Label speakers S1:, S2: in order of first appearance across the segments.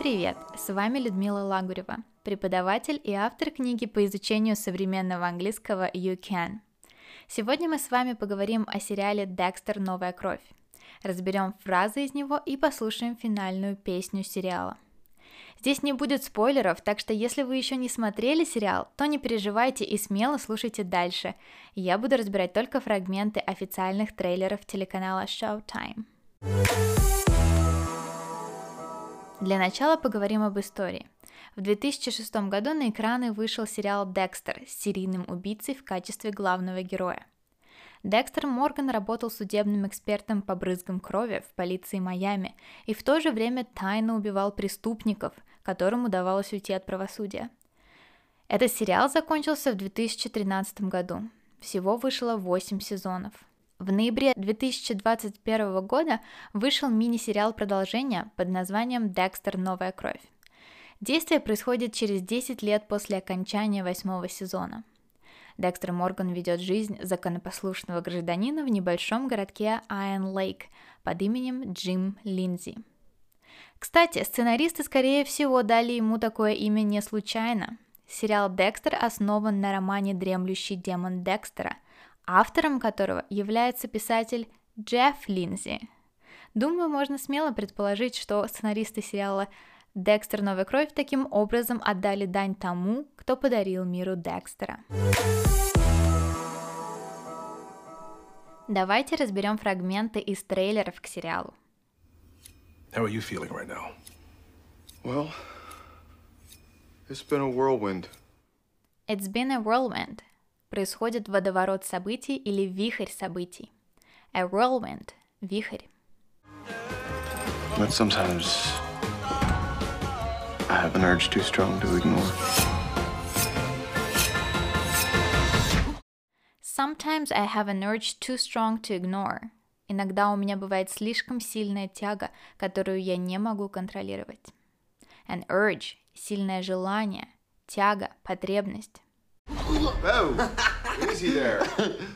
S1: привет! С вами Людмила Лагурева, преподаватель и автор книги по изучению современного английского You Can. Сегодня мы с вами поговорим о сериале «Декстер. Новая кровь». Разберем фразы из него и послушаем финальную песню сериала. Здесь не будет спойлеров, так что если вы еще не смотрели сериал, то не переживайте и смело слушайте дальше. Я буду разбирать только фрагменты официальных трейлеров телеканала Showtime. Для начала поговорим об истории. В 2006 году на экраны вышел сериал «Декстер» с серийным убийцей в качестве главного героя. Декстер Морган работал судебным экспертом по брызгам крови в полиции Майами и в то же время тайно убивал преступников, которым удавалось уйти от правосудия. Этот сериал закончился в 2013 году. Всего вышло 8 сезонов – в ноябре 2021 года вышел мини-сериал продолжения под названием «Декстер. Новая кровь». Действие происходит через 10 лет после окончания восьмого сезона. Декстер Морган ведет жизнь законопослушного гражданина в небольшом городке Айон Лейк под именем Джим Линдзи. Кстати, сценаристы, скорее всего, дали ему такое имя не случайно. Сериал «Декстер» основан на романе «Дремлющий демон Декстера», автором которого является писатель Джефф Линзи. Думаю, можно смело предположить, что сценаристы сериала «Декстер. Новая кровь» таким образом отдали дань тому, кто подарил миру Декстера. Давайте разберем фрагменты из трейлеров к сериалу.
S2: How are you feeling right now?
S3: Well, it's been a whirlwind.
S1: It's been a whirlwind происходит водоворот событий или вихрь событий. A whirlwind – вихрь.
S3: But sometimes I have an urge too strong to ignore.
S1: Sometimes I have an urge too strong to ignore. Иногда у меня бывает слишком сильная тяга, которую я не могу контролировать. An urge – сильное желание, тяга, потребность.
S3: Oh, easy there.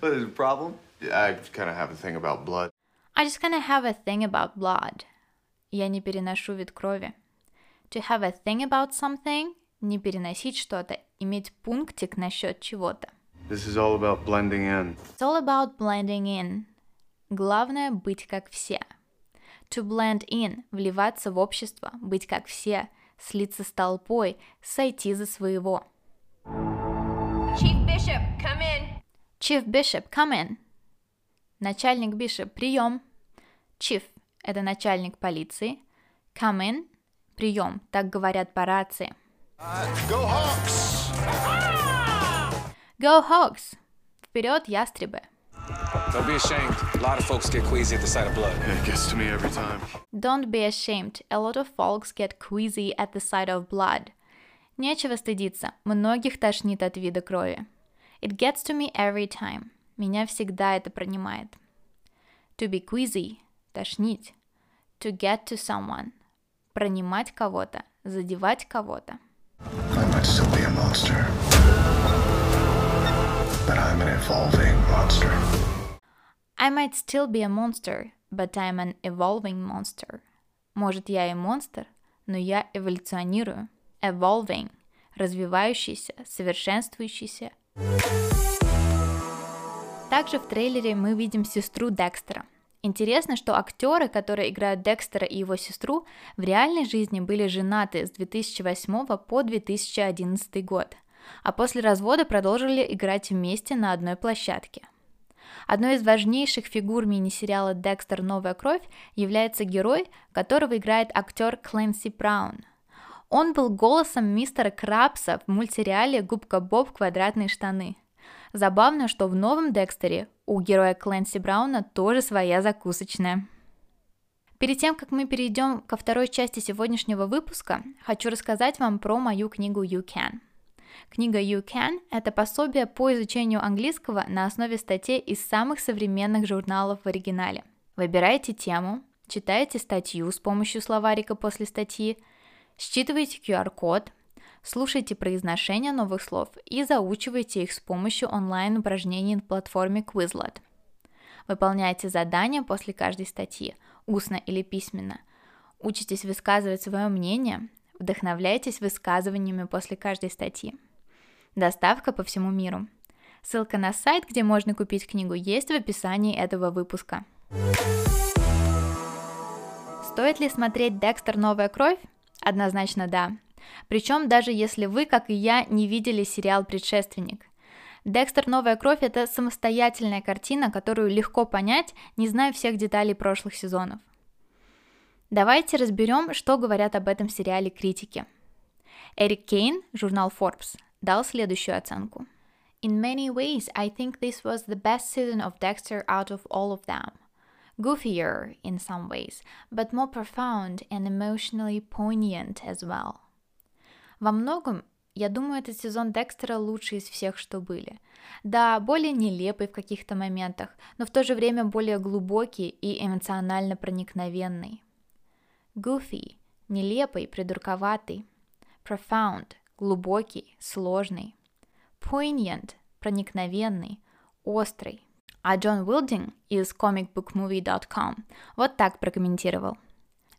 S3: what is the problem? I kind of have a thing about blood.
S1: I just kind of have a thing about blood. Я не переношу вид крови. To have a thing about something – не переносить что-то, иметь пунктик насчет чего-то.
S3: This is all about blending in.
S1: It's all about blending in. Главное – быть как все. To blend in – вливаться в общество, быть как все, слиться с толпой, сойти за своего –
S4: come in.
S1: Chief Bishop, come in. Начальник Бишоп, прием. Chief – это начальник полиции. Come in – прием, так говорят по рации.
S3: Go Hawks!
S1: Go Hogs! Вперед, ястребы!
S5: Don't be ashamed. A lot of folks get queasy at the sight of blood.
S3: It gets to me every time.
S1: Don't be ashamed. A lot of folks get queasy at the sight of blood. Нечего стыдиться, многих тошнит от вида крови. It gets to me every time. Меня всегда это принимает. To be queasy – тошнить. To get to someone – пронимать кого-то, задевать кого-то.
S3: I might still be a monster. But I'm an evolving monster.
S1: I might still be a monster, but I'm an evolving monster. Может, я и монстр, но я эволюционирую evolving, развивающийся, совершенствующийся. Также в трейлере мы видим сестру Декстера. Интересно, что актеры, которые играют Декстера и его сестру, в реальной жизни были женаты с 2008 по 2011 год, а после развода продолжили играть вместе на одной площадке. Одной из важнейших фигур мини-сериала «Декстер. Новая кровь» является герой, которого играет актер Кленси Браун – он был голосом мистера Крабса в мультсериале «Губка Боб. Квадратные штаны». Забавно, что в новом Декстере у героя Клэнси Брауна тоже своя закусочная. Перед тем, как мы перейдем ко второй части сегодняшнего выпуска, хочу рассказать вам про мою книгу You Can. Книга You Can – это пособие по изучению английского на основе статей из самых современных журналов в оригинале. Выбирайте тему, читайте статью с помощью словарика после статьи – Считывайте QR-код, слушайте произношение новых слов и заучивайте их с помощью онлайн-упражнений на платформе Quizlet. Выполняйте задания после каждой статьи, устно или письменно. учитесь высказывать свое мнение, вдохновляйтесь высказываниями после каждой статьи. Доставка по всему миру. Ссылка на сайт, где можно купить книгу, есть в описании этого выпуска. Стоит ли смотреть Декстер «Новая кровь»? Однозначно да. Причем даже если вы, как и я, не видели сериал «Предшественник». Декстер «Новая кровь» — это самостоятельная картина, которую легко понять, не зная всех деталей прошлых сезонов. Давайте разберем, что говорят об этом сериале критики. Эрик Кейн, журнал Forbes, дал следующую оценку. In many ways, I think this was the best season of Dexter out of all of them. Goofier in some ways, but more profound and emotionally poignant as well. Во многом, я думаю, этот сезон Декстера лучший из всех, что были. Да, более нелепый в каких-то моментах, но в то же время более глубокий и эмоционально проникновенный. Goofy – нелепый, придурковатый. Profound – глубокий, сложный. Poignant – проникновенный, острый. А Джон Уилдинг из comicbookmovie.com вот так прокомментировал.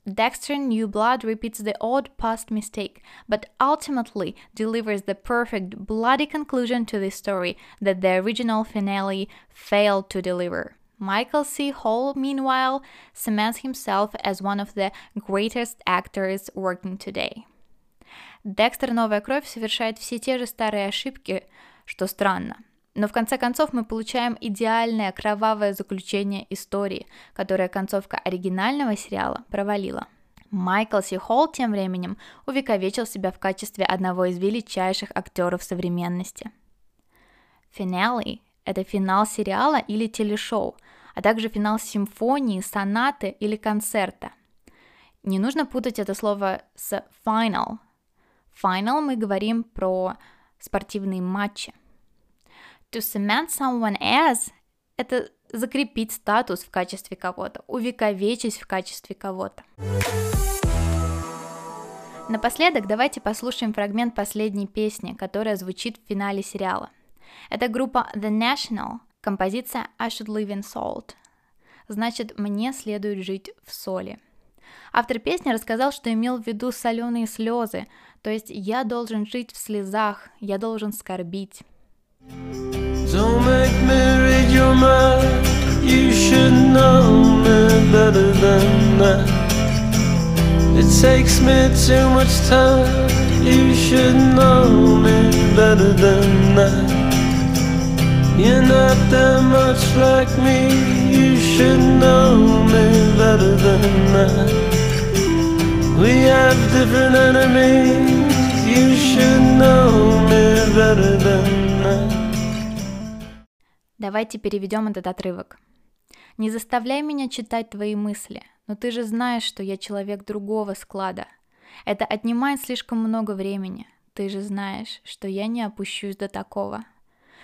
S1: Dexter New Blood repeats the odd past mistake, but ultimately delivers the perfect bloody conclusion to the story that the original finale failed to deliver. Michael C. Hall, meanwhile, cements himself as one of the greatest actors working today. Декстер «Новая кровь» совершает все те же старые ошибки, что странно – но в конце концов мы получаем идеальное кровавое заключение истории, которое концовка оригинального сериала провалила. Майкл Си Холл тем временем увековечил себя в качестве одного из величайших актеров современности. Финале – это финал сериала или телешоу, а также финал симфонии, сонаты или концерта. Не нужно путать это слово с final. Final мы говорим про спортивные матчи. To cement someone as – это закрепить статус в качестве кого-то, увековечить в качестве кого-то. Напоследок давайте послушаем фрагмент последней песни, которая звучит в финале сериала. Это группа The National, композиция I Should Live in Salt. Значит, мне следует жить в соли. Автор песни рассказал, что имел в виду соленые слезы, то есть я должен жить в слезах, я должен скорбить. Don't make me read your mind. You should know me better than that. It takes me too much time. You should know me better than that. You're not that much like me. You should know me better than that. We have different enemies. You should know me better. Давайте переведем этот отрывок. Не заставляй меня читать твои мысли, но ты же знаешь, что я человек другого склада. Это отнимает слишком много времени. Ты же знаешь, что я не опущусь до такого.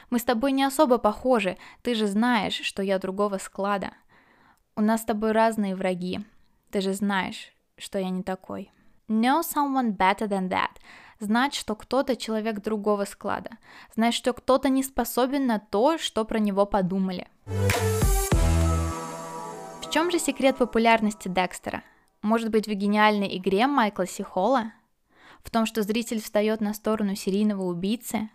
S1: Мы с тобой не особо похожи, ты же знаешь, что я другого склада. У нас с тобой разные враги. Ты же знаешь, что я не такой. Know someone better than that знать, что кто-то человек другого склада, знать, что кто-то не способен на то, что про него подумали. В чем же секрет популярности Декстера? Может быть в гениальной игре Майкла Сихола? В том, что зритель встает на сторону серийного убийцы?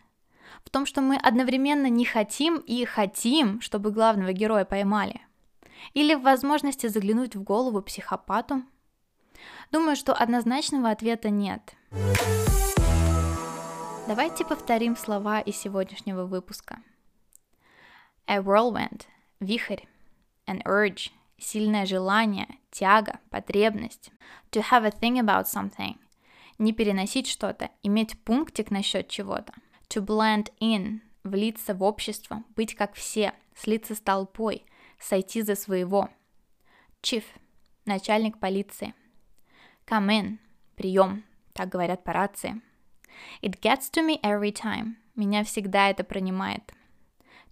S1: В том, что мы одновременно не хотим и хотим, чтобы главного героя поймали? Или в возможности заглянуть в голову психопату? Думаю, что однозначного ответа нет. Давайте повторим слова из сегодняшнего выпуска. A whirlwind – вихрь. An urge – сильное желание, тяга, потребность. To have a thing about something – не переносить что-то, иметь пунктик насчет чего-то. To blend in – влиться в общество, быть как все, слиться с толпой, сойти за своего. Chief – начальник полиции. Come in – прием, так говорят по рации. It gets to me every time. Меня всегда это пронимает.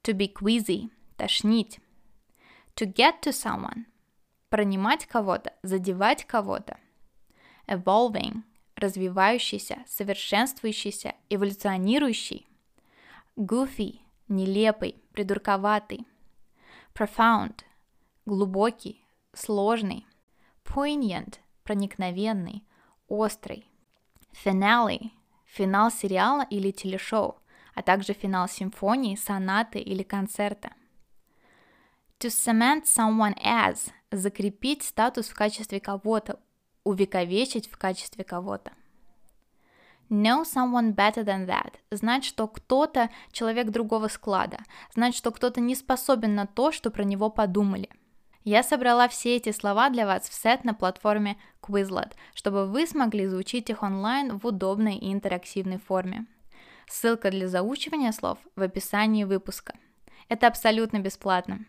S1: To be queasy – тошнить. To get to someone – пронимать кого-то, задевать кого-то. Evolving – развивающийся, совершенствующийся, эволюционирующий. Goofy – нелепый, придурковатый. Profound – глубокий, сложный. Poignant проникновенный, острый. Finale – финал сериала или телешоу, а также финал симфонии, сонаты или концерта. To cement someone as – закрепить статус в качестве кого-то, увековечить в качестве кого-то. Know someone better than that. Знать, что кто-то человек другого склада. Знать, что кто-то не способен на то, что про него подумали. Я собрала все эти слова для вас в сет на платформе Quizlet, чтобы вы смогли изучить их онлайн в удобной и интерактивной форме. Ссылка для заучивания слов в описании выпуска. Это абсолютно бесплатно.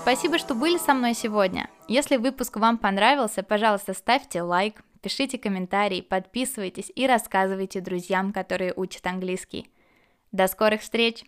S1: Спасибо, что были со мной сегодня. Если выпуск вам понравился, пожалуйста, ставьте лайк, пишите комментарии, подписывайтесь и рассказывайте друзьям, которые учат английский. До скорых встреч!